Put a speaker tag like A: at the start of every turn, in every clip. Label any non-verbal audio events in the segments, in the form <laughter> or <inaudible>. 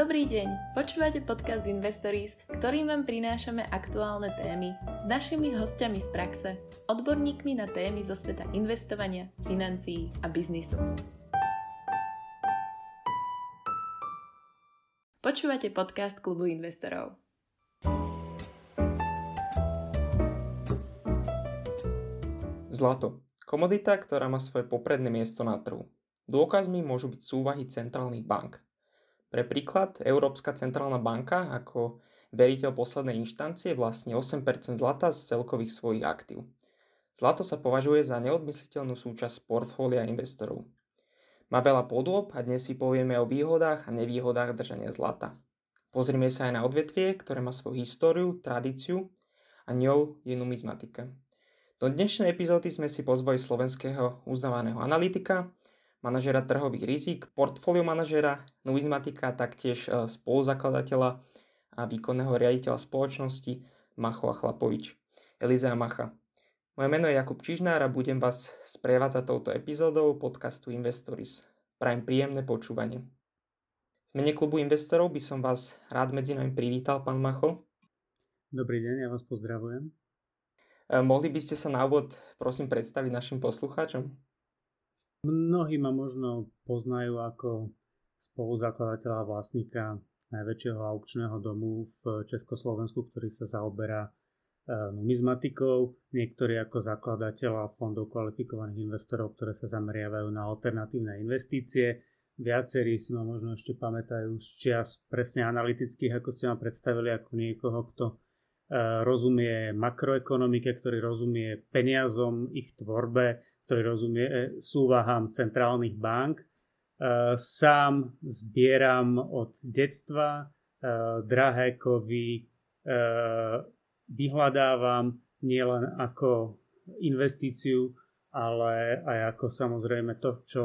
A: Dobrý deň, počúvate podcast Investories, ktorým vám prinášame aktuálne témy s našimi hostiami z praxe, odborníkmi na témy zo sveta investovania, financií a biznisu. Počúvate podcast Klubu investorov.
B: Zlato. Komodita, ktorá má svoje popredné miesto na trhu. Dôkazmi môžu byť súvahy centrálnych bank – pre príklad, Európska centrálna banka ako veriteľ poslednej inštancie vlastne 8% zlata z celkových svojich aktív. Zlato sa považuje za neodmysliteľnú súčasť portfólia investorov. Má veľa podôb a dnes si povieme o výhodách a nevýhodách držania zlata. Pozrime sa aj na odvetvie, ktoré má svoju históriu, tradíciu a ňou je numizmatika. Do dnešnej epizódy sme si pozvali slovenského uznávaného analytika, manažera trhových rizik, portfólio manažera, nuizmatika, taktiež e, spoluzakladateľa a výkonného riaditeľa spoločnosti Macho a Chlapovič, Eliza Macha. Moje meno je Jakub Čižnár a budem vás sprevádzať touto epizódou podcastu Investories. Prajem príjemné počúvanie. V mene klubu investorov by som vás rád medzi nami privítal, pán Macho.
C: Dobrý deň, ja vás pozdravujem.
B: E, mohli by ste sa na úvod prosím predstaviť našim poslucháčom?
C: Mnohí ma možno poznajú ako spoluzakladateľa a vlastníka najväčšieho aukčného domu v Československu, ktorý sa zaoberá e, numizmatikou, niektorí ako zakladateľa fondov kvalifikovaných investorov, ktoré sa zameriavajú na alternatívne investície. Viacerí si ma možno ešte pamätajú z čias presne analytických, ako ste ma predstavili, ako niekoho, kto e, rozumie makroekonomike, ktorý rozumie peniazom, ich tvorbe, ktorý rozumie e, súvahám centrálnych bank. E, sám zbieram od detstva e, drahé kovy, vyhľadávam nielen ako investíciu, ale aj ako samozrejme to, čo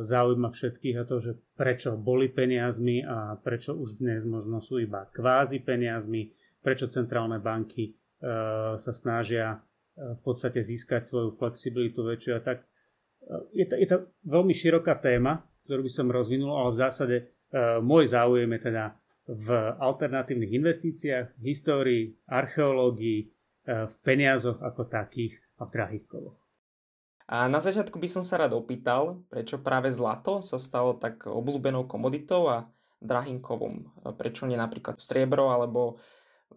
C: zaujíma všetkých a to, že prečo boli peniazmi a prečo už dnes možno sú iba kvázi peniazmi, prečo centrálne banky sa snažia v podstate získať svoju flexibilitu väčšiu a tak. Eh, je to, je to veľmi široká téma, ktorú by som rozvinul, ale v zásade uh, môj záujem je teda v alternatívnych investíciách, histórii, archeológii, v peniazoch ako takých a v drahých kovoch.
B: A na začiatku by som sa rád opýtal, prečo práve zlato sa stalo tak obľúbenou komoditou a drahým kovom. Prečo nie napríklad striebro alebo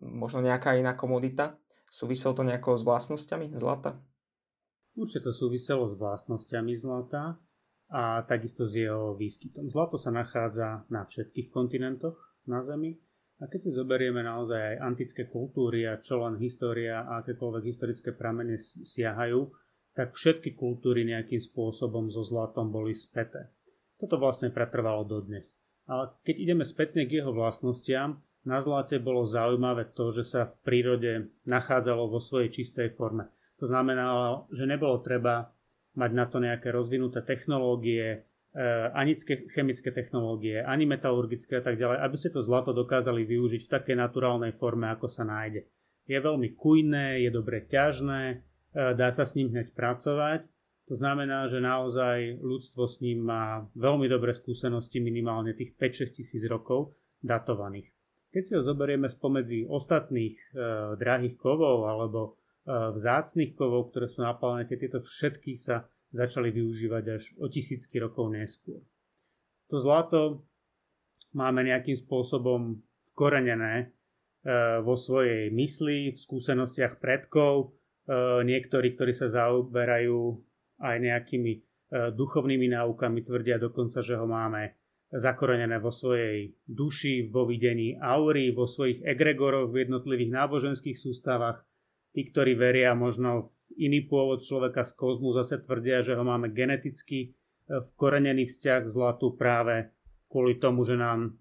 B: možno nejaká iná komodita? Súviselo to nejako s vlastnosťami zlata?
C: Určite to súviselo s vlastnosťami zlata a takisto s jeho výskytom. Zlato sa nachádza na všetkých kontinentoch na Zemi a keď si zoberieme naozaj aj antické kultúry a čo len história a akékoľvek historické pramene siahajú, tak všetky kultúry nejakým spôsobom so zlatom boli späté. Toto vlastne pretrvalo dodnes. Ale keď ideme spätne k jeho vlastnostiam, na zlate bolo zaujímavé to, že sa v prírode nachádzalo vo svojej čistej forme. To znamenalo, že nebolo treba mať na to nejaké rozvinuté technológie, eh, ani chemické technológie, ani metalurgické a tak ďalej, aby ste to zlato dokázali využiť v takej naturálnej forme, ako sa nájde. Je veľmi kujné, je dobre ťažné, eh, dá sa s ním hneď pracovať. To znamená, že naozaj ľudstvo s ním má veľmi dobré skúsenosti, minimálne tých 5-6 tisíc rokov datovaných. Keď si ho zoberieme spomedzi ostatných e, drahých kovov alebo e, vzácných kovov, ktoré sú na planete, tieto všetky sa začali využívať až o tisícky rokov neskôr. To zlato máme nejakým spôsobom vkorenené e, vo svojej mysli, v skúsenostiach predkov. Niektorí, ktorí sa zaoberajú aj nejakými duchovnými náukami, tvrdia dokonca, že ho máme zakorenené vo svojej duši, vo videní aury, vo svojich egregoroch v jednotlivých náboženských sústavách. Tí, ktorí veria možno v iný pôvod človeka z kozmu, zase tvrdia, že ho máme geneticky e, vkorenený vzťah k zlatu práve kvôli tomu, že nám e,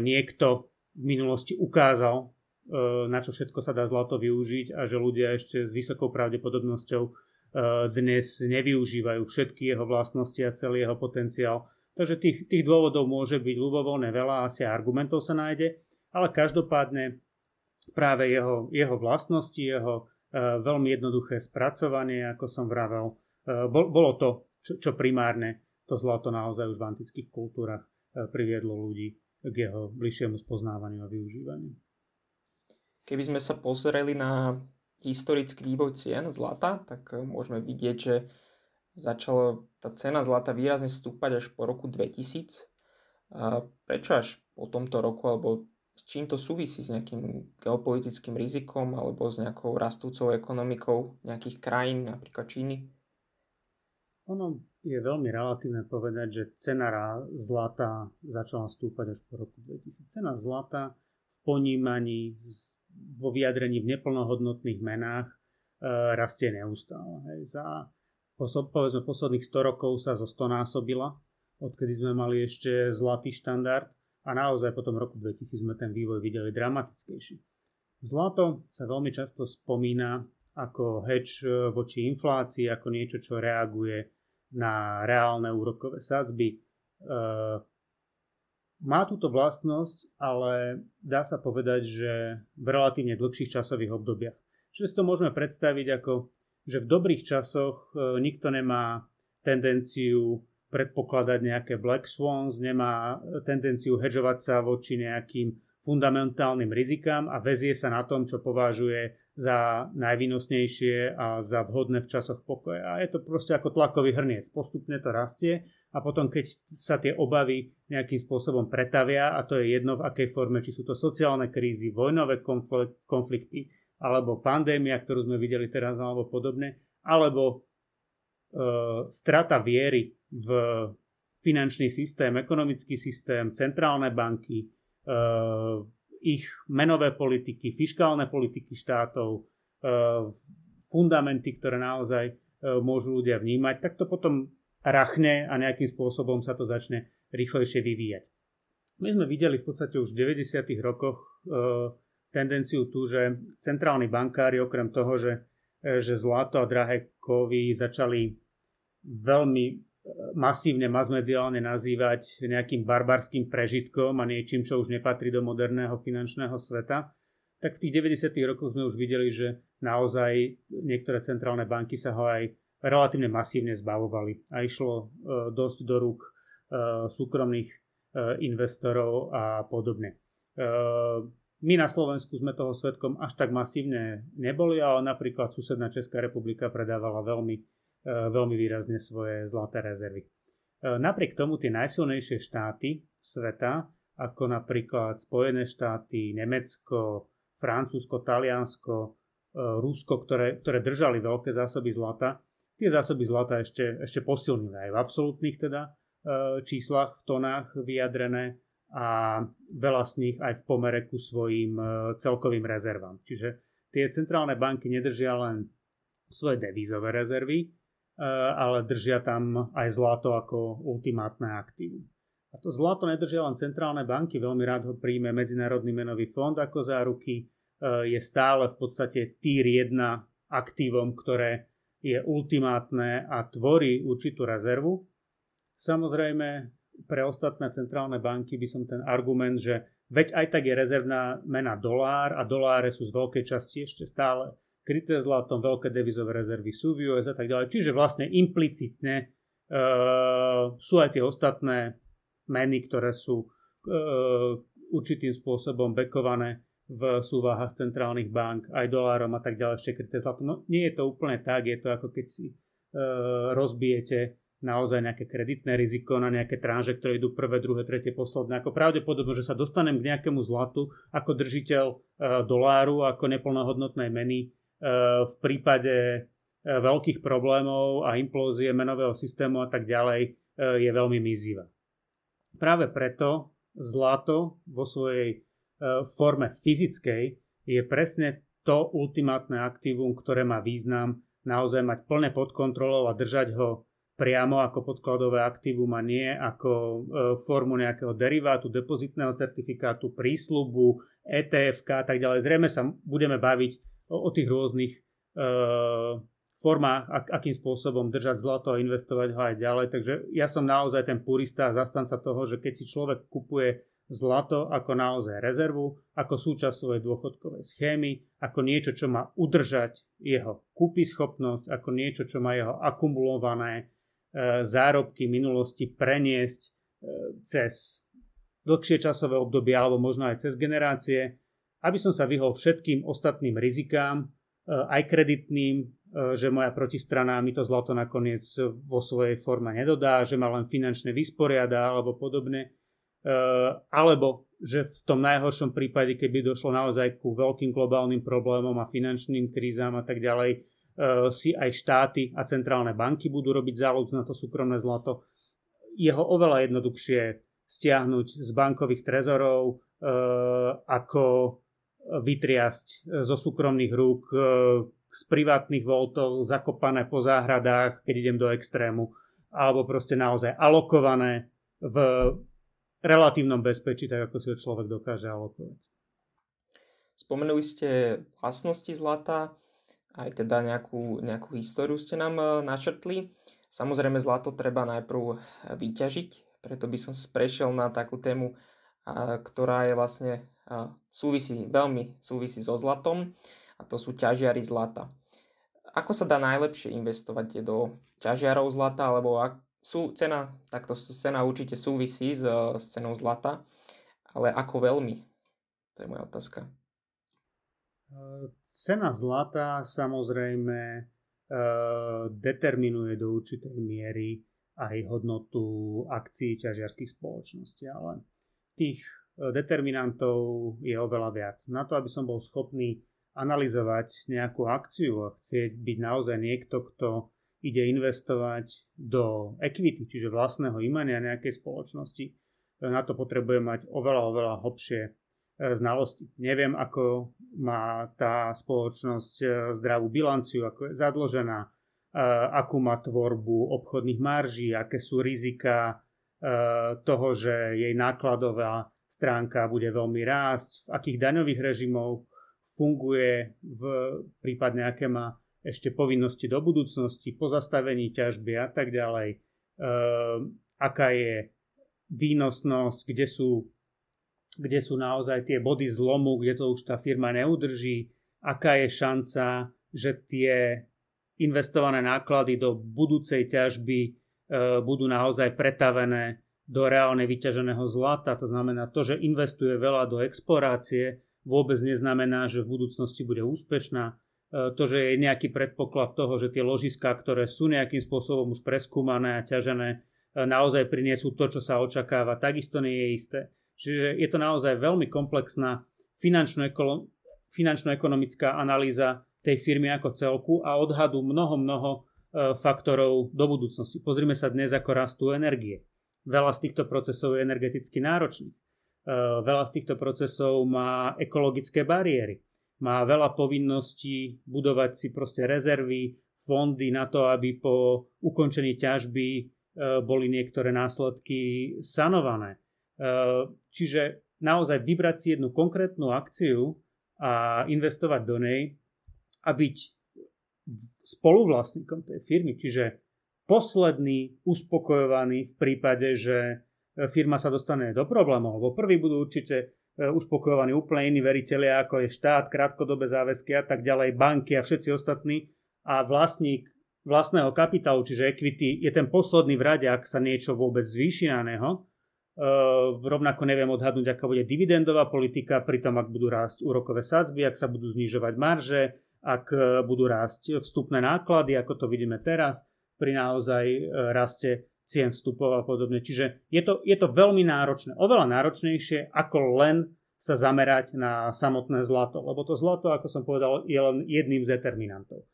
C: niekto v minulosti ukázal, e, na čo všetko sa dá zlato využiť a že ľudia ešte s vysokou pravdepodobnosťou dnes nevyužívajú všetky jeho vlastnosti a celý jeho potenciál Takže tých, tých dôvodov môže byť ľubovoľné veľa, asi argumentov sa nájde, ale každopádne práve jeho, jeho vlastnosti, jeho e, veľmi jednoduché spracovanie, ako som vravel, e, bol, bolo to, čo, čo primárne to zlato naozaj už v antických kultúrach e, priviedlo ľudí k jeho bližšiemu spoznávaniu a využívaniu.
B: Keby sme sa pozreli na historický vývoj cien zlata, tak e, môžeme vidieť, že začala tá cena zlata výrazne stúpať až po roku 2000. A prečo až po tomto roku, alebo s čím to súvisí? S nejakým geopolitickým rizikom alebo s nejakou rastúcou ekonomikou nejakých krajín, napríklad Číny?
C: Ono je veľmi relatívne povedať, že cena zlata začala stúpať až po roku 2000. Cena zlata v ponímaní vo vyjadrení v neplnohodnotných menách e, rastie neustále. Hej. Za povedzme, posledných 100 rokov sa zo 100 násobila, odkedy sme mali ešte zlatý štandard a naozaj po tom roku 2000 sme ten vývoj videli dramatickejší. Zlato sa veľmi často spomína ako hedge e, voči inflácii, ako niečo, čo reaguje na reálne úrokové sadzby. E, má túto vlastnosť, ale dá sa povedať, že v relatívne dlhších časových obdobiach. Čiže si to môžeme predstaviť ako, že v dobrých časoch e, nikto nemá tendenciu predpokladať nejaké black swans, nemá tendenciu hedžovať sa voči nejakým fundamentálnym rizikám a vezie sa na tom, čo považuje za najvýnosnejšie a za vhodné v časoch pokoja. A je to proste ako tlakový hrniec. Postupne to rastie a potom, keď sa tie obavy nejakým spôsobom pretavia, a to je jedno v akej forme, či sú to sociálne krízy, vojnové konflikty, alebo pandémia, ktorú sme videli teraz, alebo podobne, alebo e, strata viery v finančný systém, ekonomický systém, centrálne banky, Eh, ich menové politiky, fiskálne politiky štátov, eh, fundamenty, ktoré naozaj eh, môžu ľudia vnímať, tak to potom rachne a nejakým spôsobom sa to začne rýchlejšie vyvíjať. My sme videli v podstate už v 90. rokoch tendenciu tu, že centrálni bankári okrem toho, že, že zlato a drahé kovy začali veľmi masívne masmediálne nazývať nejakým barbarským prežitkom a niečím, čo už nepatrí do moderného finančného sveta, tak v tých 90. rokoch sme už videli, že naozaj niektoré centrálne banky sa ho aj relatívne masívne zbavovali a išlo e, dosť do rúk e, súkromných e, investorov a podobne. My na Slovensku sme toho svetkom až tak masívne neboli, ale napríklad susedná Česká republika predávala veľmi E, veľmi výrazne svoje zlaté rezervy. E, napriek tomu tie najsilnejšie štáty sveta, ako napríklad Spojené štáty, Nemecko, Francúzsko, Taliansko, e, Rusko, ktoré, ktoré držali veľké zásoby zlata, tie zásoby zlata ešte, ešte posilnili aj v absolútnych teda číslach, v tonách vyjadrené a veľa z nich aj v pomere ku svojim celkovým rezervám. Čiže tie centrálne banky nedržia len svoje devízové rezervy, Eh, ale držia tam aj zlato ako ultimátne aktívum. A to zlato nedržia len centrálne banky, veľmi rád ho príjme Medzinárodný menový fond ako záruky, eh, je stále v podstate tier 1 aktívom, ktoré je ultimátne a tvorí určitú rezervu. Samozrejme, pre ostatné centrálne banky by som ten argument, že veď aj tak je rezervná mena dolár a doláre sú z veľkej časti ešte stále kryté zlatom, veľké devizové rezervy sú v US a tak ďalej. Čiže vlastne implicitne uh, sú aj tie ostatné meny, ktoré sú uh, určitým spôsobom bekované v súvahách centrálnych bank, aj dolárom a tak ďalej, ešte kryté zlatom. No nie je to úplne tak, je to ako keď si uh, rozbijete naozaj nejaké kreditné riziko na nejaké tranže, ktoré idú prvé, druhé, tretie, posledné. Ako pravdepodobno, že sa dostanem k nejakému zlatu ako držiteľ uh, doláru, ako neplnohodnotnej meny, v prípade e, veľkých problémov a implózie menového systému a tak ďalej e, je veľmi mizivá. Práve preto zlato vo svojej e, forme fyzickej je presne to ultimátne aktívum, ktoré má význam naozaj mať plne pod kontrolou a držať ho priamo ako podkladové aktívum a nie ako formu nejakého derivátu, depozitného certifikátu, prísľubu, ETF a tak ďalej. Zrejme sa budeme baviť o, tých rôznych uh, formách, ak, akým spôsobom držať zlato a investovať ho aj ďalej. Takže ja som naozaj ten purista a zastanca toho, že keď si človek kupuje zlato ako naozaj rezervu, ako súčasť svojej dôchodkovej schémy, ako niečo, čo má udržať jeho schopnosť, ako niečo, čo má jeho akumulované e, zárobky minulosti preniesť e, cez dlhšie časové obdobie alebo možno aj cez generácie, aby som sa vyhol všetkým ostatným rizikám, aj kreditným, že moja protistrana mi to zlato nakoniec vo svojej forme nedodá, že ma len finančne vysporiada alebo podobne. Alebo že v tom najhoršom prípade, keby došlo naozaj ku veľkým globálnym problémom a finančným krízam a tak ďalej, si aj štáty a centrálne banky budú robiť záľud na to súkromné zlato. Je ho oveľa jednoduchšie stiahnuť z bankových trezorov, ako vytriasť zo súkromných rúk, e, z privátnych voltov, zakopané po záhradách, keď idem do extrému, alebo proste naozaj alokované v relatívnom bezpečí, tak ako si ho človek dokáže alokovať.
B: Spomenuli ste vlastnosti zlata, aj teda nejakú, nejakú históriu ste nám e, načrtli. Samozrejme zlato treba najprv vyťažiť, preto by som prešiel na takú tému, ktorá je vlastne súvisí, veľmi súvisí so zlatom a to sú ťažiary zlata. Ako sa dá najlepšie investovať do ťažiarov zlata, alebo ak sú cena, takto cena určite súvisí s, s cenou zlata, ale ako veľmi? To je moja otázka.
C: Cena zlata samozrejme e, determinuje do určitej miery aj hodnotu akcií ťažiarských spoločností, ale tých determinantov je oveľa viac. Na to, aby som bol schopný analyzovať nejakú akciu a chcieť byť naozaj niekto, kto ide investovať do equity, čiže vlastného imania nejakej spoločnosti, na to potrebuje mať oveľa, oveľa hlbšie e, znalosti. Neviem, ako má tá spoločnosť e, zdravú bilanciu, ako je zadlžená, e, akú má tvorbu obchodných marží, aké sú rizika toho, že jej nákladová stránka bude veľmi rásť, v akých daňových režimov funguje, v prípadne aké má ešte povinnosti do budúcnosti, pozastavení ťažby a tak ďalej, e, aká je výnosnosť, kde sú, kde sú naozaj tie body zlomu, kde to už tá firma neudrží, aká je šanca, že tie investované náklady do budúcej ťažby e, budú naozaj pretavené do reálne vyťaženého zlata. To znamená, to, že investuje veľa do explorácie, vôbec neznamená, že v budúcnosti bude úspešná. E, to, že je nejaký predpoklad toho, že tie ložiská, ktoré sú nejakým spôsobom už preskúmané a ťažené, e, naozaj priniesú to, čo sa očakáva, takisto nie je isté. Čiže je to naozaj veľmi komplexná finančno-ekonomická analýza tej firmy ako celku a odhadu mnoho, mnoho e, faktorov do budúcnosti. Pozrime sa dnes, ako rastú energie Veľa z týchto procesov je energeticky náročných. E, veľa z týchto procesov má ekologické bariéry. Má veľa povinností budovať si proste rezervy, fondy na to, aby po ukončení ťažby e, boli niektoré následky sanované. E, čiže naozaj vybrať si jednu konkrétnu akciu a investovať do nej a byť spoluvlastníkom tej firmy, čiže posledný uspokojovaný v prípade, že e, firma sa dostane do problémov. Lebo prví budú určite e, uspokojovaní úplne iní veriteľia, ako je štát, krátkodobé záväzky a tak ďalej, banky a všetci ostatní. A vlastník vlastného kapitálu, čiže equity, je ten posledný v rade, ak sa niečo vôbec zvýši na neho. E, rovnako neviem odhadnúť, aká bude dividendová politika, pritom ak budú rásť úrokové sadzby, ak sa budú znižovať marže, ak e, budú rásť vstupné náklady, ako to vidíme teraz pri naozaj e, raste cien vstupov a podobne. Čiže je to, je to veľmi náročné, oveľa náročnejšie ako len sa zamerať na samotné zlato, lebo to zlato, ako som povedal, je len jedným z determinantov.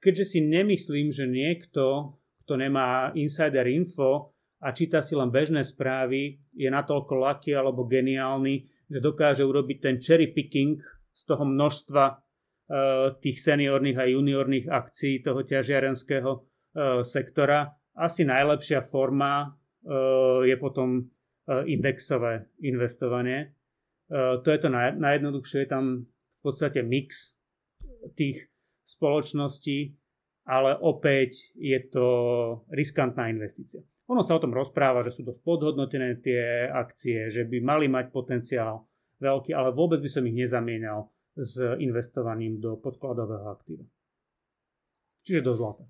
C: Keďže si nemyslím, že niekto, kto nemá insider info a číta si len bežné správy, je natoľko laký alebo geniálny, že dokáže urobiť ten cherry picking z toho množstva e, tých seniorných a juniorných akcií toho ťažiarenského E, sektora. Asi najlepšia forma e, je potom indexové investovanie. To je to najjednoduchšie, je tam v podstate mix tých spoločností, ale opäť je to riskantná investícia. Ono sa o tom rozpráva, že sú dosť podhodnotené tie akcie, že by mali mať potenciál veľký, ale vôbec by som ich nezamienal s investovaním do podkladového aktíva. Čiže do zlata.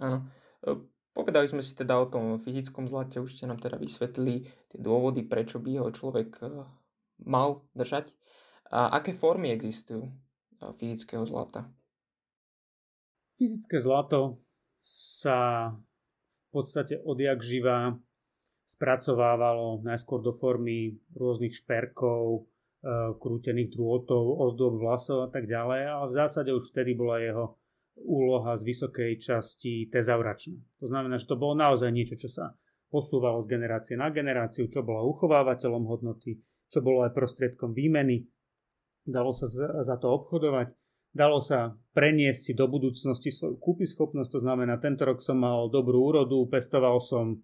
B: Áno. E, Povedali sme si teda o tom fyzickom zlate, už ste nám teda vysvetlili tie dôvody, prečo by ho človek eh, mal držať. A aké formy existujú eh, fyzického zlata?
C: Fyzické zlato sa v podstate odjak živá spracovávalo najskôr do formy rôznych šperkov, eh, krútených drôtov, ozdob vlasov a tak ďalej, ale v zásade už vtedy bola jeho úloha z vysokej časti tezauračná. To znamená, že to bolo naozaj niečo, čo sa posúvalo z generácie na generáciu, čo bolo uchovávateľom hodnoty, čo bolo aj prostriedkom výmeny. Dalo sa za to obchodovať, dalo sa preniesť si do budúcnosti svoju kúpyschopnosť, to znamená, tento rok som mal dobrú úrodu, pestoval som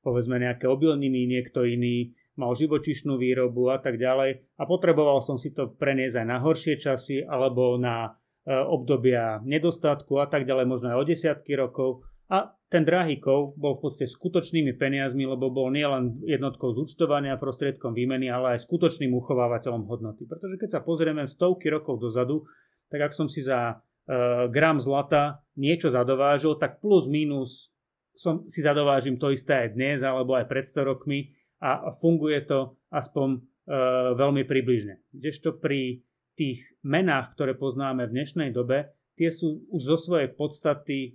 C: povedzme nejaké obilniny, niekto iný mal živočišnú výrobu a tak ďalej a potreboval som si to preniesť aj na horšie časy alebo na E, obdobia nedostatku a tak ďalej, možno aj o desiatky rokov. A ten drahý kov bol v podstate skutočnými peniazmi, lebo bol nielen jednotkou zúčtovania, prostriedkom výmeny, ale aj skutočným uchovávateľom hodnoty. Pretože keď sa pozrieme stovky rokov dozadu, tak ak som si za e, gram zlata niečo zadovážil, tak plus minus som si zadovážim to isté aj dnes alebo aj pred 100 rokmi a funguje to aspoň e, veľmi približne. Kdežto pri tých menách, ktoré poznáme v dnešnej dobe, tie sú už zo svojej podstaty e,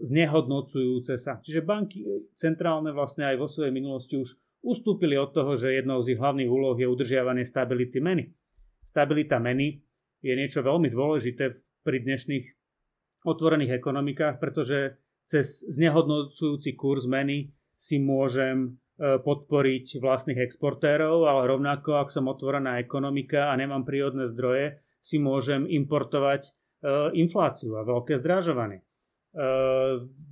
C: znehodnocujúce sa. Čiže banky centrálne vlastne aj vo svojej minulosti už ustúpili od toho, že jednou z ich hlavných úloh je udržiavanie stability meny. Stabilita meny je niečo veľmi dôležité pri dnešných otvorených ekonomikách, pretože cez znehodnocujúci kurz meny si môžem E, podporiť vlastných exportérov, ale rovnako, ak som otvorená ekonomika a nemám prírodné zdroje, si môžem importovať e, infláciu a veľké zdražovanie. E,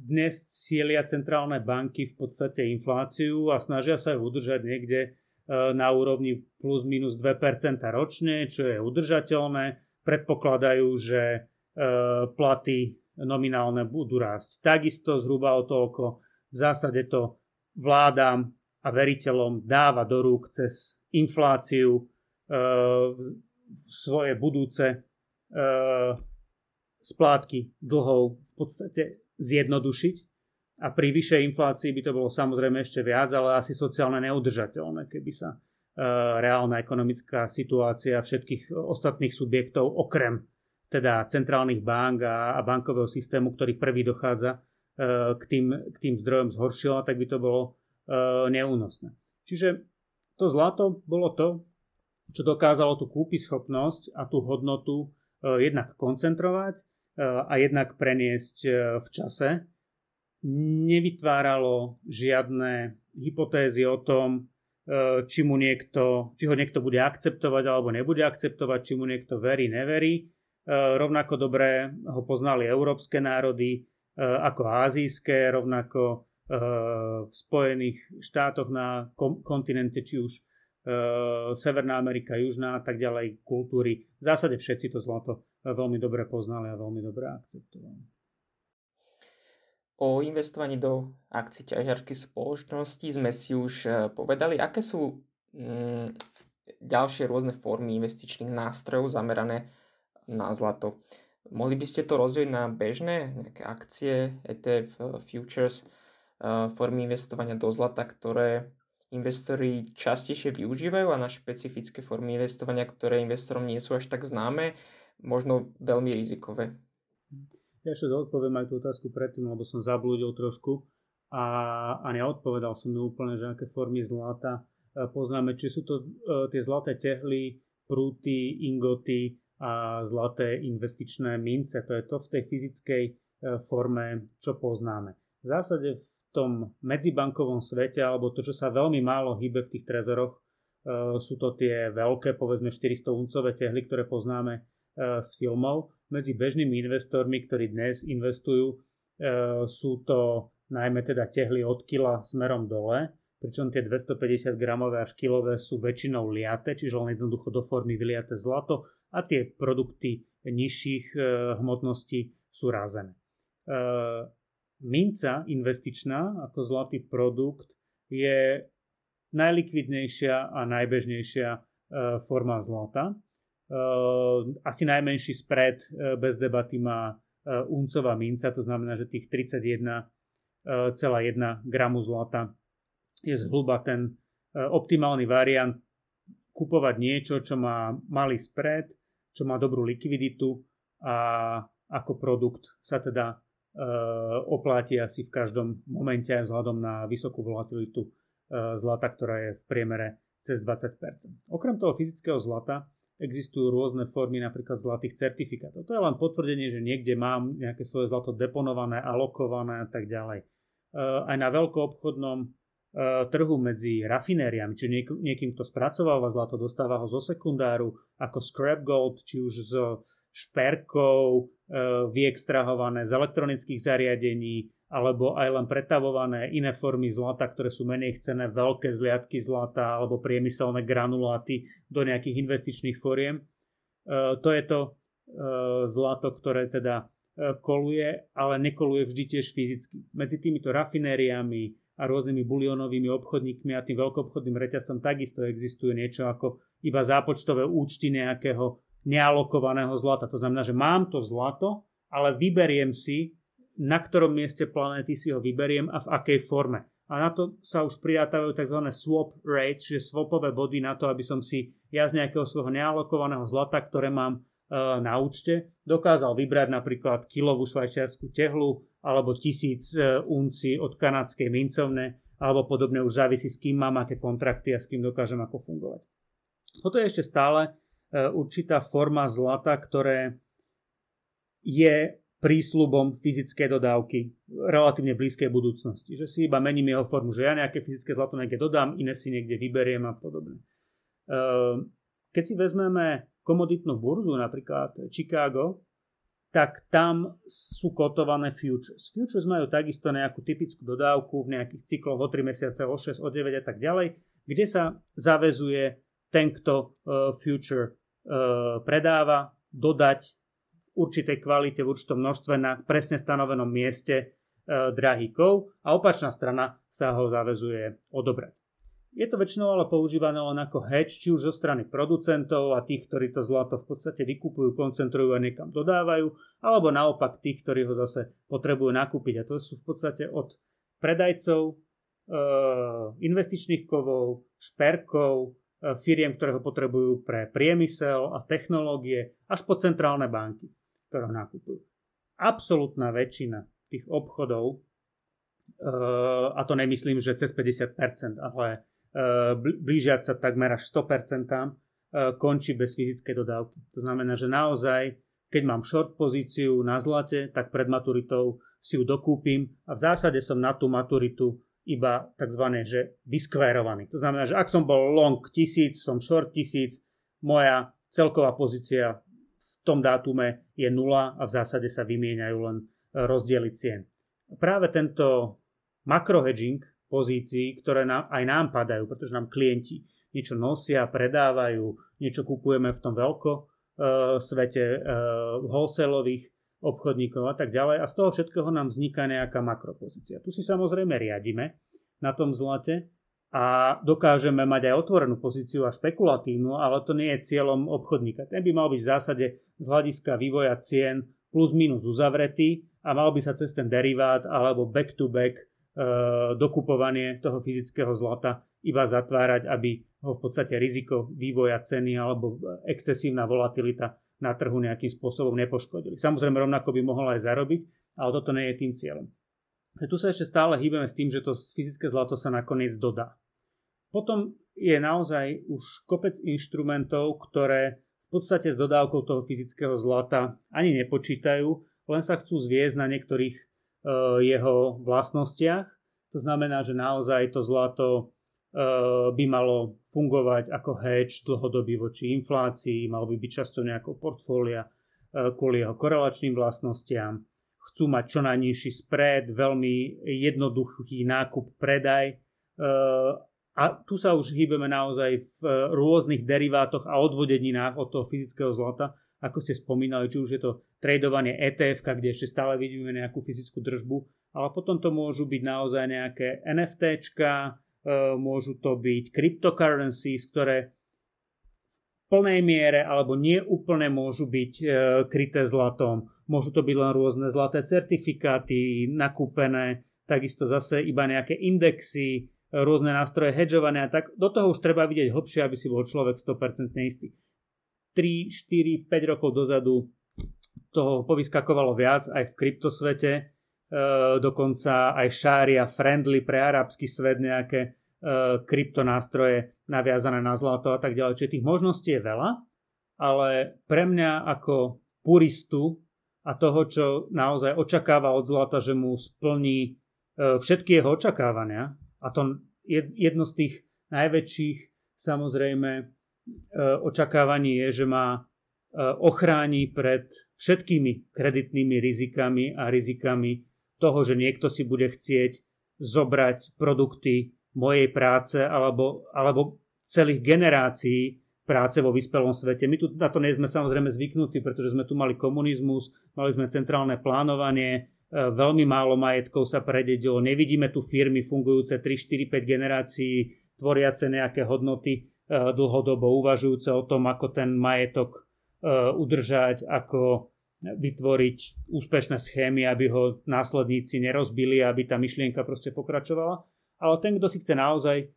C: dnes cieľia centrálne banky v podstate infláciu a snažia sa ju udržať niekde na úrovni plus minus 2% ročne, čo je udržateľné. Predpokladajú, že platy nominálne budú rásť. Takisto zhruba o toľko v zásade to vládam a veriteľom dáva do rúk cez infláciu e, svoje budúce e, splátky dlhov v podstate zjednodušiť. A pri vyššej inflácii by to bolo samozrejme ešte viac, ale asi sociálne neudržateľné, keby sa e, reálna ekonomická situácia všetkých ostatných subjektov, okrem teda centrálnych bank a, bankového systému, ktorý prvý dochádza e, k, tým, k tým zdrojom zhoršila, tak by to bolo E, neúnosné. Čiže to zlato bolo to, čo dokázalo tú kúpyschopnosť a tú hodnotu jednak koncentrovať a jednak preniesť v čase. Nevytváralo žiadne hypotézy o tom, či, mu niekto, či ho niekto bude akceptovať alebo nebude akceptovať, či mu niekto verí, neverí. Rovnako dobre ho poznali európske národy ako azijské, rovnako v Spojených štátoch na kontinente, či už Severná Amerika, Južná a tak ďalej, kultúry. V zásade všetci to zlato veľmi dobre poznali a veľmi dobre akceptovali.
B: O investovaní do akcií ťažiarských spoločností sme si už e, povedali. Aké sú mm, ďalšie rôzne formy investičných nástrojov zamerané na zlato? Mohli by ste to rozdeliť na bežné nejaké akcie, ETF, e, futures, formy investovania do zlata, ktoré investori častejšie využívajú a na špecifické formy investovania, ktoré investorom nie sú až tak známe, možno veľmi rizikové.
C: Ja ešte odpoviem aj tú otázku predtým, lebo som zablúdil trošku a, a neodpovedal som mi úplne, že aké formy zlata e, poznáme, či sú to e, tie zlaté tehly, prúty, ingoty a zlaté investičné mince. To je to v tej fyzickej e, forme, čo poznáme. V zásade v tom medzibankovom svete, alebo to, čo sa veľmi málo hýbe v tých trezoroch, sú to tie veľké, povedzme 400 uncové tehly, ktoré poznáme z filmov. Medzi bežnými investormi, ktorí dnes investujú, e, sú to najmä teda tehly od kila smerom dole, pričom tie 250 gramové až kilové sú väčšinou liate, čiže len jednoducho do formy vyliate zlato a tie produkty nižších hmotností sú razené minca investičná ako zlatý produkt je najlikvidnejšia a najbežnejšia e, forma zlata. E, asi najmenší spread e, bez debaty má uncová minca, to znamená, že tých 31 1 gramu zlata je zhruba ten optimálny variant kupovať niečo, čo má malý spread, čo má dobrú likviditu a ako produkt sa teda oplatí asi v každom momente aj vzhľadom na vysokú volatilitu zlata, ktorá je v priemere cez 20%. Okrem toho fyzického zlata existujú rôzne formy napríklad zlatých certifikátov. To je len potvrdenie, že niekde mám nejaké svoje zlato deponované, alokované a tak ďalej. E, aj na veľkoobchodnom e, trhu medzi rafinériami, či niek- niekým, kto spracováva zlato, dostáva ho zo sekundáru ako scrap gold, či už z šperkov, e, vyextrahované z elektronických zariadení, alebo aj len pretavované iné formy zlata, ktoré sú menej chcené, veľké zliadky zlata alebo priemyselné granuláty do nejakých investičných foriem. E, to je to e, zlato, ktoré teda e, koluje, ale nekoluje vždy tiež fyzicky. Medzi týmito rafinériami a rôznymi bulionovými obchodníkmi a tým veľkoobchodným reťazcom takisto existuje niečo ako iba zápočtové účty nejakého nealokovaného zlata. To znamená, že mám to zlato, ale vyberiem si na ktorom mieste planéty si ho vyberiem a v akej forme. A na to sa už pridávajú tzv. swap rates, čiže swapové body na to, aby som si ja z nejakého svojho nealokovaného zlata, ktoré mám e, na účte, dokázal vybrať napríklad kilovú švajčiarsku tehlu alebo tisíc e, unci od kanadskej mincovne alebo podobne už závisí s kým mám aké kontrakty a s kým dokážem ako fungovať. Toto je ešte stále e, určitá forma zlata, ktoré je prísľubom fyzické dodávky v relatívne blízkej budúcnosti. Že si iba mením jeho formu, že ja nejaké fyzické zlato niekde dodám, iné si niekde vyberiem a podobne. Ehm, keď si vezmeme komoditnú burzu, napríklad Chicago, tak tam sú kotované futures. Futures majú takisto nejakú typickú dodávku v nejakých cykloch o 3 mesiace, o 6, o 9 a tak ďalej, kde sa zavezuje ten, kto uh, future uh, predáva, dodať určitej kvalite, v určitom množstve na presne stanovenom mieste e, drahý kov a opačná strana sa ho zavezuje odobrať. Je to väčšinou ale používané len ako hedge, či už zo strany producentov a tých, ktorí to zlato v podstate vykupujú, koncentrujú a niekam dodávajú, alebo naopak tých, ktorí ho zase potrebujú nakúpiť. A to sú v podstate od predajcov, e, investičných kovov, šperkov, e, firiem, ktoré ho potrebujú pre priemysel a technológie, až po centrálne banky ktoré ho nakupujú. Absolutná väčšina tých obchodov, eh, a to nemyslím, že cez 50%, ale eh, blížiať sa takmer až 100%, eh, končí bez fyzickej dodávky. To znamená, že naozaj, keď mám short pozíciu na zlate, tak pred maturitou si ju dokúpim a v zásade som na tú maturitu iba tzv. že vyskvérovaný. To znamená, že ak som bol long 1000, som short 1000, moja celková pozícia tom dátume je nula a v zásade sa vymieňajú len e, rozdiely cien. Práve tento makrohedging pozícií, ktoré nám, aj nám padajú, pretože nám klienti niečo nosia, predávajú, niečo kupujeme v tom veľko e, svete e, wholesaleových obchodníkov a tak ďalej a z toho všetkého nám vzniká nejaká makropozícia. Tu si samozrejme riadime na tom zlate a dokážeme mať aj otvorenú pozíciu a špekulatívnu, ale to nie je cieľom obchodníka. Ten by mal byť v zásade z hľadiska vývoja cien plus minus uzavretý a mal by sa cez ten derivát alebo back to back e, dokupovanie toho fyzického zlata iba zatvárať, aby ho v podstate riziko vývoja ceny alebo excesívna volatilita na trhu nejakým spôsobom nepoškodili. Samozrejme rovnako by mohol aj zarobiť, ale toto nie je tým cieľom tu sa ešte stále hýbeme s tým, že to fyzické zlato sa nakoniec dodá. Potom je naozaj už kopec inštrumentov, ktoré v podstate s dodávkou toho fyzického zlata ani nepočítajú, len sa chcú zviezť na niektorých e, jeho vlastnostiach. To znamená, že naozaj to zlato e, by malo fungovať ako hedge dlhodobý voči inflácii, malo by byť časťou nejakého portfólia e, kvôli jeho korelačným vlastnostiam chcú mať čo najnižší spread, veľmi jednoduchý nákup, predaj. Eh, a tu sa už hýbeme naozaj v rôznych derivátoch a odvodeninách od toho fyzického zlata, ako ste spomínali, či už je to tradovanie ETF, kde ešte stále vidíme nejakú fyzickú držbu, ale potom to môžu byť naozaj nejaké NFTčka, eh, môžu to byť cryptocurrencies, ktoré plnej miere alebo nie úplne môžu byť e, kryté zlatom. Môžu to byť len rôzne zlaté certifikáty nakúpené takisto zase iba nejaké indexy, rôzne nástroje hedžovania, tak do toho už treba vidieť hlbšie, aby si bol človek 100% istý. 3, 4, 5 rokov dozadu toho povyskakovalo viac aj v kryptosvete, e, dokonca aj šária friendly pre arabský svet nejaké e, kryptonástroje naviazané na zlato a tak ďalej. Čiže tých možností je veľa, ale pre mňa ako puristu a toho, čo naozaj očakáva od zlata, že mu splní e, všetky jeho očakávania. A to jedno z tých najväčších samozrejme e, očakávaní je, že e, ochráni pred všetkými kreditnými rizikami a rizikami toho, že niekto si bude chcieť zobrať produkty mojej práce alebo, alebo celých generácií práce vo vyspelom svete. My tu na to nie sme samozrejme zvyknutí, pretože sme tu mali komunizmus, mali sme centrálne plánovanie, e, veľmi málo majetkov sa prededilo, nevidíme tu firmy fungujúce 3, 4, 5 generácií, tvoriace nejaké hodnoty, e, dlhodobo uvažujúce o tom, ako ten majetok e, udržať, ako vytvoriť úspešné schémy, aby ho následníci nerozbili, aby tá myšlienka proste pokračovala. Ale ten, kto si chce naozaj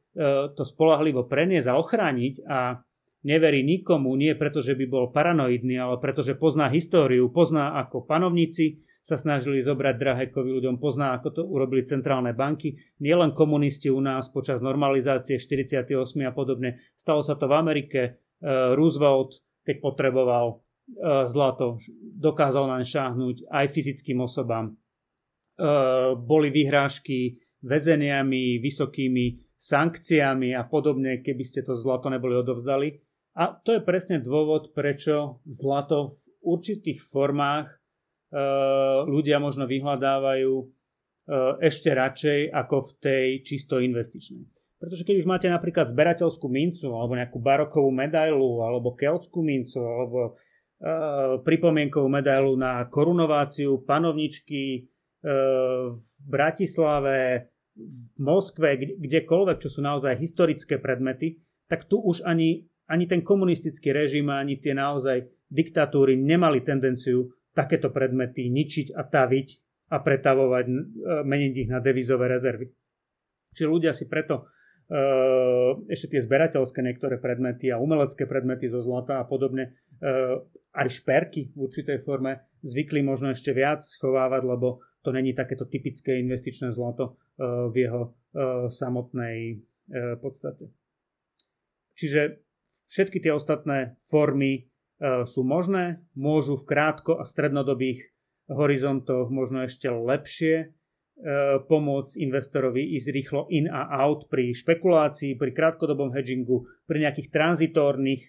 C: to spolahlivo preniesť a ochrániť a neverí nikomu, nie preto, že by bol paranoidný, ale preto, že pozná históriu, pozná ako panovníci sa snažili zobrať drahé kovy ľuďom, pozná ako to urobili centrálne banky, nielen komunisti u nás počas normalizácie 48 a podobne. Stalo sa to v Amerike, e, Roosevelt, keď potreboval e, zlato, dokázal naň šáhnuť aj fyzickým osobám. E, boli vyhrážky väzeniami, vysokými sankciami a podobne, keby ste to zlato neboli odovzdali. A to je presne dôvod, prečo zlato v určitých formách e, ľudia možno vyhľadávajú e, ešte radšej ako v tej čisto investičnej. Pretože keď už máte napríklad zberateľskú mincu, alebo nejakú barokovú medailu, alebo keltskú mincu, alebo e, pripomienkovú medailu na korunováciu panovničky e, v Bratislave, v Moskve, kdekoľvek, čo sú naozaj historické predmety, tak tu už ani ani ten komunistický režim, ani tie naozaj diktatúry nemali tendenciu takéto predmety ničiť a taviť a pretavovať, e, meniť ich na devizové rezervy. Čiže ľudia si preto e, ešte tie zberateľské niektoré predmety a umelecké predmety zo zlata a podobne, e, aj šperky v určitej forme zvykli možno ešte viac schovávať, lebo to není takéto typické investičné zlato v jeho samotnej podstate. Čiže Všetky tie ostatné formy sú možné, môžu v krátko a strednodobých horizontoch možno ešte lepšie pomôcť investorovi ísť rýchlo in a out pri špekulácii, pri krátkodobom hedgingu, pri nejakých tranzitórnych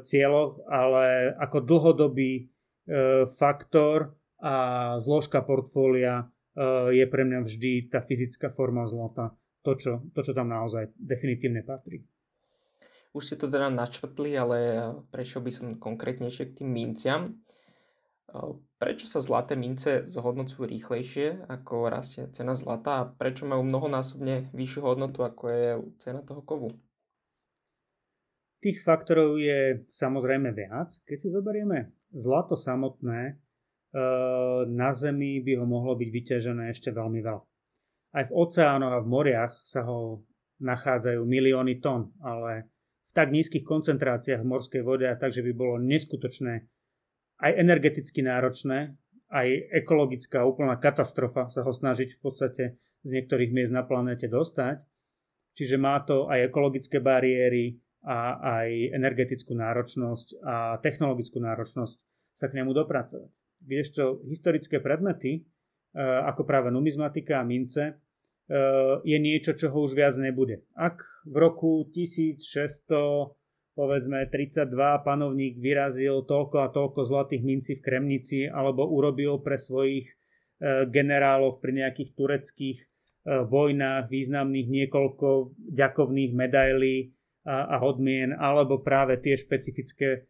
C: cieľoch, ale ako dlhodobý faktor a zložka portfólia je pre mňa vždy tá fyzická forma zlata, to čo, to, čo tam naozaj definitívne patrí.
B: Už ste to teda načrtli, ale prešiel by som konkrétnejšie k tým minciam. Prečo sa zlaté mince zhodnocujú rýchlejšie, ako rastie cena zlata a prečo majú mnohonásobne vyššiu hodnotu, ako je cena toho kovu?
C: Tých faktorov je samozrejme viac. Keď si zoberieme zlato samotné, na Zemi by ho mohlo byť vyťažené ešte veľmi veľa. Aj v oceánoch a v moriach sa ho nachádzajú milióny tón, ale tak nízkych koncentráciách v morskej vode a tak, že by bolo neskutočné aj energeticky náročné, aj ekologická úplná katastrofa sa ho snažiť v podstate z niektorých miest na planéte dostať. Čiže má to aj ekologické bariéry a aj energetickú náročnosť a technologickú náročnosť sa k nemu dopracovať. Kdežto historické predmety, e, ako práve numizmatika a mince, Eh, je niečo, čo ho už viac nebude. Ak v roku 1600 povedzme 32 panovník vyrazil toľko a toľko zlatých mincí v Kremnici alebo urobil pre svojich eh, generálov pri nejakých tureckých vojnách významných niekoľko ďakovných medailí a, a odmien alebo práve tie špecifické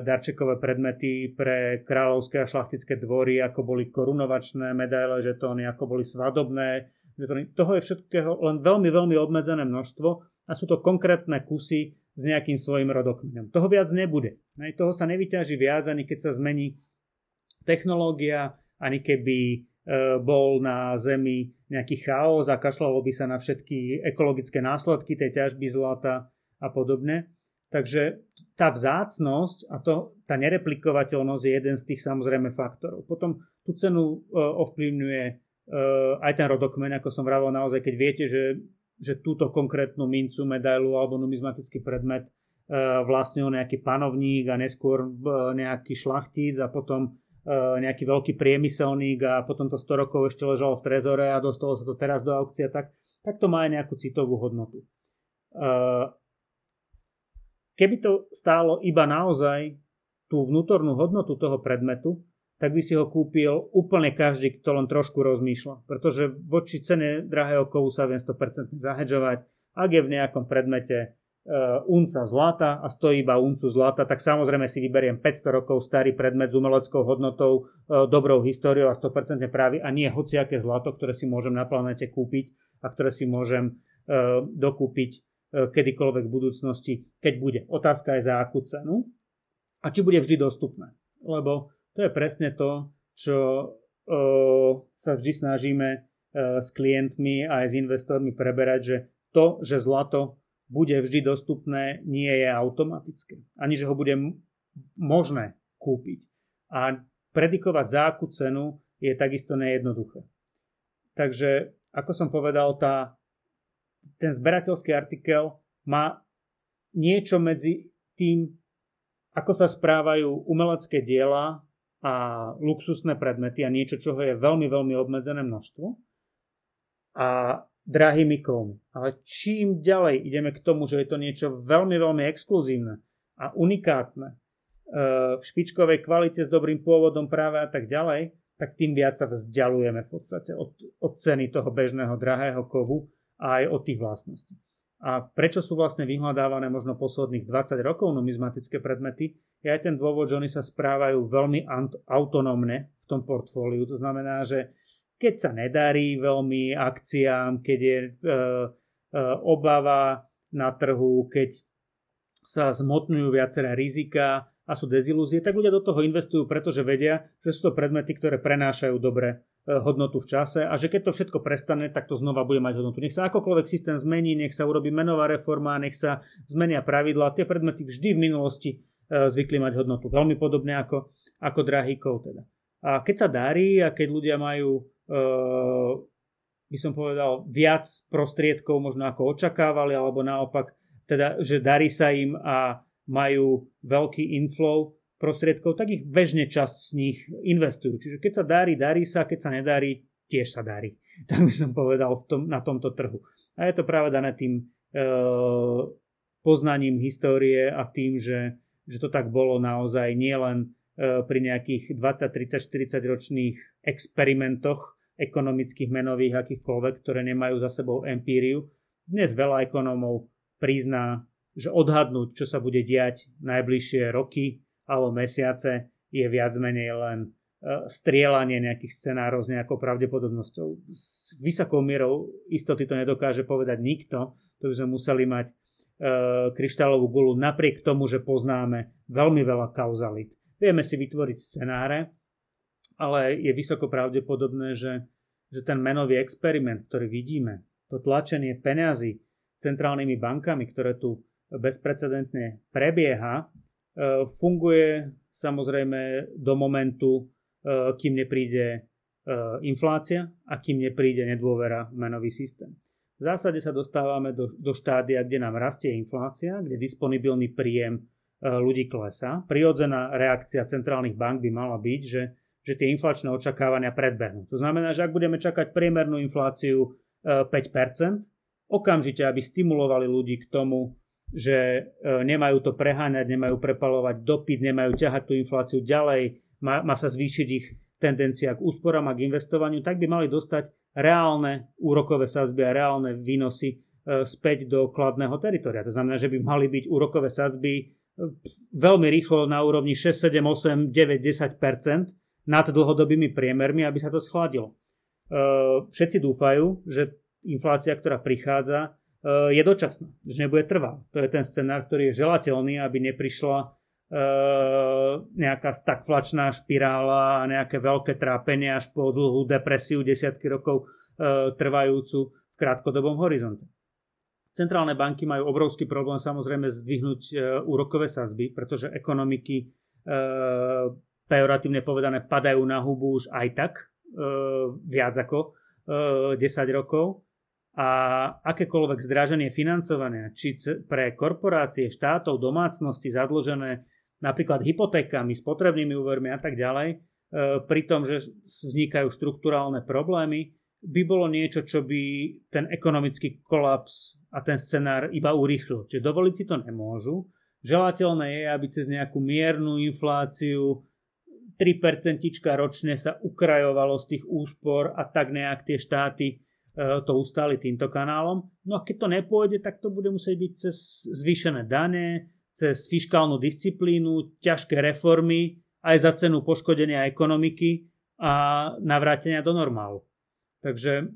C: darčekové predmety pre kráľovské a šlachtické dvory, ako boli korunovačné medaile, žetóny, ako boli svadobné toho je všetkého len veľmi, veľmi obmedzené množstvo a sú to konkrétne kusy s nejakým svojim rodokmenom. Toho viac nebude. Toho sa nevyťaží viac, ani keď sa zmení technológia, ani keby e, bol na Zemi nejaký chaos a kašľalo by sa na všetky ekologické následky tej ťažby zlata a podobne. Takže tá vzácnosť a to, tá nereplikovateľnosť je jeden z tých samozrejme faktorov. Potom tú cenu ovplyvňuje aj ten rodokmen, ako som vravel naozaj, keď viete, že, že túto konkrétnu mincu, medailu alebo numizmatický predmet vlastnil nejaký panovník a neskôr nejaký šlachtic a potom nejaký veľký priemyselník a potom to 100 rokov ešte ležalo v trezore a dostalo sa to teraz do aukcie, tak, tak to má aj nejakú citovú hodnotu. Keby to stálo iba naozaj tú vnútornú hodnotu toho predmetu, tak by si ho kúpil úplne každý, kto len trošku rozmýšľa. Pretože voči cene drahého kovu sa viem 100% zahedžovať. Ak je v nejakom predmete uh, unca zlata a stojí iba uncu zlata, tak samozrejme si vyberiem 500 rokov starý predmet s umeleckou hodnotou, uh, dobrou históriou a 100% právy a nie hociaké zlato, ktoré si môžem na planete kúpiť a ktoré si môžem uh, dokúpiť kedykoľvek v budúcnosti, keď bude. Otázka je za akú cenu a či bude vždy dostupné. Lebo to je presne to, čo uh, sa vždy snažíme uh, s klientmi a aj s investormi preberať, že to, že zlato bude vždy dostupné, nie je automatické. Ani, že ho bude možné kúpiť. A predikovať za akú cenu je takisto nejednoduché. Takže, ako som povedal, tá, ten zberateľský artikel má niečo medzi tým, ako sa správajú umelecké diela a luxusné predmety a niečo, čoho je veľmi, veľmi obmedzené množstvo. A drahými kovmi. Ale čím ďalej ideme k tomu, že je to niečo veľmi, veľmi exkluzívne a unikátne e, v špičkovej kvalite s dobrým pôvodom práve a tak ďalej, tak tým viac sa vzdialujeme v podstate od, od ceny toho bežného drahého kovu aj od tých vlastností. A prečo sú vlastne vyhľadávané možno posledných 20 rokov numizmatické predmety, je aj ten dôvod, že oni sa správajú veľmi autonómne v tom portfóliu. To znamená, že keď sa nedarí veľmi akciám, keď je e, e, obava na trhu, keď sa zmotňujú viaceré rizika a sú dezilúzie, tak ľudia do toho investujú, pretože vedia, že sú to predmety, ktoré prenášajú dobre hodnotu v čase a že keď to všetko prestane, tak to znova bude mať hodnotu. Nech sa akokoľvek systém zmení, nech sa urobí menová reforma, nech sa zmenia pravidla. Tie predmety vždy v minulosti e, zvykli mať hodnotu. Veľmi podobne ako, ako drahý kov teda. A keď sa darí a keď ľudia majú Eh, by som povedal, viac prostriedkov možno ako očakávali, alebo naopak, teda, že darí sa im a majú veľký inflow prostriedkov, tak ich bežne časť z nich investujú. Čiže keď sa darí, darí sa, keď sa nedarí, tiež sa darí. <laughs> Tak by som povedal v tom, na tomto trhu. A je to práve dané tým e, poznaním histórie a tým, že, že to tak bolo naozaj nielen e, pri nejakých 20, 30, 40 ročných experimentoch, ekonomických, menových, akýchkoľvek, ktoré nemajú za sebou empíriu. Dnes veľa ekonómov prizná, že odhadnúť, čo sa bude diať najbližšie roky alebo mesiace, je viac menej len e, strieľanie nejakých scenárov s nejakou pravdepodobnosťou. S vysokou mierou istoty to nedokáže povedať nikto, to by sme museli mať e, kryštálovú gulu napriek tomu, že poznáme veľmi veľa kauzalit. Vieme si vytvoriť scenáre, ale je vysoko pravdepodobné, že, že ten menový experiment, ktorý vidíme, to tlačenie peňazí centrálnymi bankami, ktoré tu bezprecedentne prebieha, funguje samozrejme do momentu, e, kým nepríde e, inflácia a kým nepríde nedôvera v menový systém. V zásade sa dostávame do, do štádia, kde nám rastie inflácia, kde disponibilný príjem ľudí klesá. Prirodzená reakcia centrálnych bank by mala byť, že že tie inflačné očakávania predbehnú. To znamená, že ak budeme čakať priemernú infláciu 5%, e, okamžite, aby stimulovali ľudí k tomu, že e, nemajú to preháňať, nemajú prepalovať dopyt, nemajú ťahať tú infláciu ďalej, má, má sa zvýšiť ich tendencia k úsporám a k investovaniu, tak by mali dostať reálne úrokové sazby a reálne výnosy e, späť do kladného teritoria. To znamená, že by mali byť úrokové sazby veľmi rýchlo na úrovni 6, 7, 8, 9, 10 nad dlhodobými priemermi, aby sa to schladilo. E, všetci dúfajú, že inflácia, ktorá prichádza, e, je dočasná, že nebude trvá. To je ten scenár, ktorý je želateľný, aby neprišla e, nejaká stagflačná špirála a nejaké veľké trápenie až po dlhú depresiu desiatky rokov e, trvajúcu v krátkodobom horizonte. Centrálne banky majú obrovský problém samozrejme zdvihnúť úrokové sazby, pretože ekonomiky pejoratívne povedané padajú na hubu už aj tak viac ako e, 10 rokov a akékoľvek zdraženie financovania, či pre korporácie, štátov, domácnosti zadlžené napríklad hypotékami, spotrebnými úvermi a tak ďalej, e, pri tom, že vznikajú štruktúrálne problémy, by bolo niečo, čo by ten ekonomický kolaps a ten scenár iba urýchlil. Čiže dovoliť si to nemôžu. Želateľné je, aby cez nejakú miernu infláciu 3% ročne sa ukrajovalo z tých úspor a tak nejak tie štáty to ustali týmto kanálom. No a keď to nepôjde, tak to bude musieť byť cez zvýšené dane, cez fiskálnu disciplínu, ťažké reformy, aj za cenu poškodenia ekonomiky a navrátenia do normálu. Takže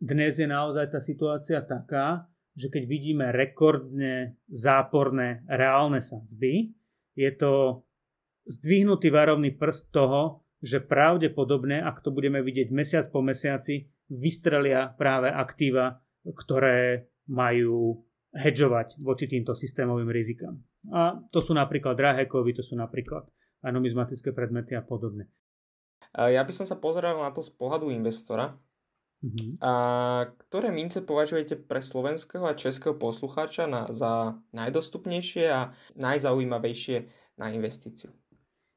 C: dnes je naozaj tá situácia taká, že keď vidíme rekordne záporné reálne sadzby, je to zdvihnutý varovný prst toho, že pravdepodobne, ak to budeme vidieť mesiac po mesiaci, vystrelia práve aktíva, ktoré majú hedžovať voči týmto systémovým rizikám. A to sú napríklad drahé kovy, to sú napríklad aj numizmatické predmety a podobne.
B: Ja by som sa pozeral na to z pohľadu investora. Uh-huh. A ktoré mince považujete pre slovenského a českého poslucháča na, za najdostupnejšie a najzaujímavejšie na investíciu?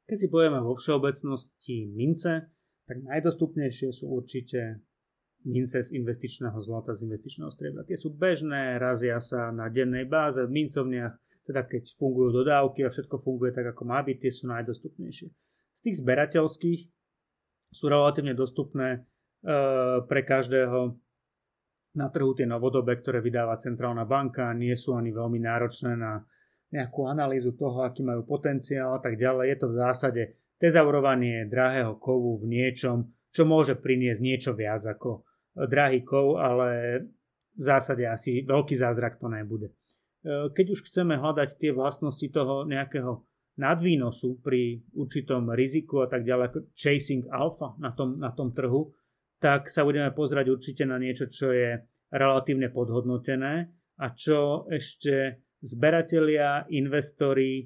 C: Keď si povieme vo všeobecnosti mince, tak najdostupnejšie sú určite mince z investičného zlata, z investičného striebra. Tie sú bežné, razia sa na dennej báze v mincovniach, teda keď fungujú dodávky a všetko funguje tak, ako má byť, tie sú najdostupnejšie. Z tých zberateľských sú relatívne dostupné E, pre každého na trhu tie novodobé, ktoré vydáva centrálna banka, nie sú ani veľmi náročné na nejakú analýzu toho, aký majú potenciál a tak ďalej. Je to v zásade tezaurovanie drahého kovu v niečom, čo môže priniesť niečo viac ako drahý kov, ale v zásade asi veľký zázrak to nebude. E, keď už chceme hľadať tie vlastnosti toho nejakého nadvýnosu pri určitom riziku a tak ďalej, ako chasing alpha na tom, na tom trhu, tak sa budeme pozerať určite na niečo, čo je relatívne podhodnotené a čo ešte zberatelia, investori, e,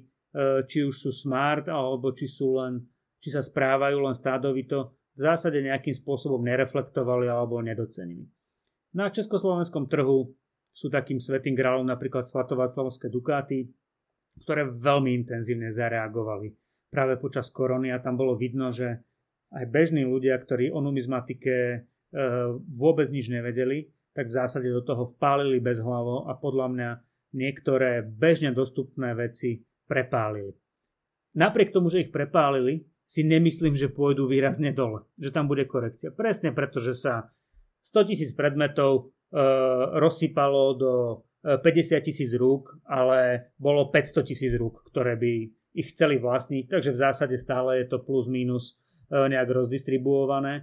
C: či už sú smart alebo či sú len, či sa správajú len stádovito, v zásade nejakým spôsobom nereflektovali alebo nedocenili. Na československom trhu sú takým svetým grálom napríklad Svatovaclavské Dukáty, ktoré veľmi intenzívne zareagovali práve počas korony a tam bolo vidno, že aj bežní ľudia, ktorí o numizmatike e, vôbec nič nevedeli, tak v zásade do toho vpálili bez hlavo a podľa mňa niektoré bežne dostupné veci prepálili. Napriek tomu, že ich prepálili, si nemyslím, že pôjdu výrazne dole, že tam bude korekcia. Presne preto, že sa 100 tisíc predmetov e, rozsypalo do 50 e, tisíc rúk, ale bolo 500 tisíc rúk, ktoré by ich chceli vlastniť, takže v zásade stále je to plus minus E, nejak rozdistribuované e,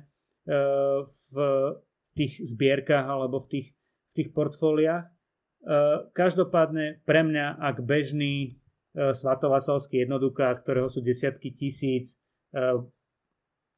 C: v tých zbierkach alebo v tých, v tých portfóliách. E, každopádne pre mňa, ak bežný svatovasalský jednodukát, ktorého sú desiatky tisíc,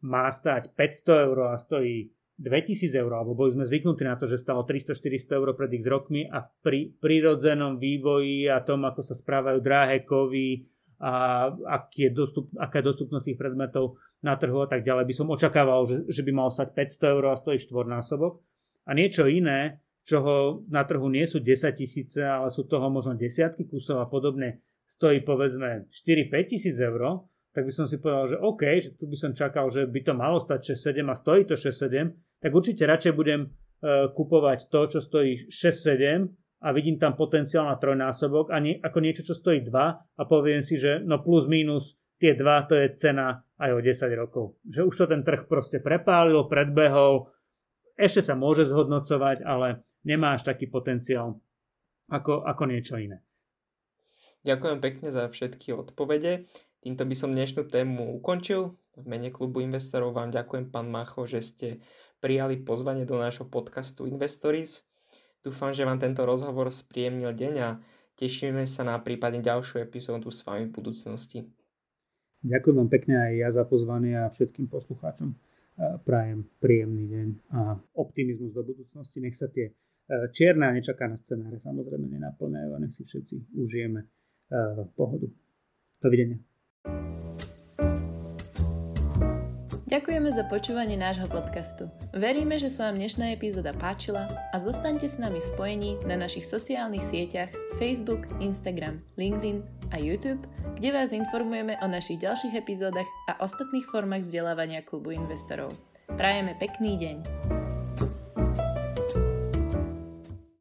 C: má stať 500 eur a stojí 2000 eur, alebo boli sme zvyknutí na to, že stalo 300-400 eur pred x rokmi a pri prirodzenom vývoji a tom, ako sa správajú drahé kovy, a aký je dostup, aká je dostupnosť tých predmetov na trhu a tak ďalej, by som očakával, že, že by mal stať 500 eur a stojí štvornásobok. A niečo iné, čoho na trhu nie sú 10 tisíce, ale sú toho možno desiatky kusov a podobne, stojí povedzme 4-5 tisíc eur, tak by som si povedal, že OK, že tu by som čakal, že by to malo stať 6-7 a stojí to 6-7, tak určite radšej budem uh, kupovať to, čo stojí 6-7 a vidím tam potenciál na trojnásobok a nie, ako niečo, čo stojí 2 a poviem si, že no plus minus tie 2 to je cena aj o 10 rokov. Že už to ten trh proste prepálil, predbehol, ešte sa môže zhodnocovať, ale nemá až taký potenciál ako, ako niečo iné.
B: Ďakujem pekne za všetky odpovede. Týmto by som dnešnú tému ukončil. V mene klubu investorov vám ďakujem, pán Macho, že ste prijali pozvanie do nášho podcastu Investories. Dúfam, že vám tento rozhovor spríjemnil deň a Tešíme sa na prípadne ďalšiu epizódu s vami v budúcnosti.
C: Ďakujem vám pekne aj ja za pozvanie a všetkým poslucháčom prajem príjemný deň a optimizmus do budúcnosti. Nech sa tie čierne a nečakané scenáre samozrejme nenaplňajú a nech si všetci užijeme pohodu. Dovidenia.
A: Ďakujeme za počúvanie nášho podcastu. Veríme, že sa vám dnešná epizóda páčila a zostaňte s nami v spojení na našich sociálnych sieťach Facebook, Instagram, LinkedIn a YouTube, kde vás informujeme o našich ďalších epizódach a ostatných formách vzdelávania klubu investorov. Prajeme pekný deň.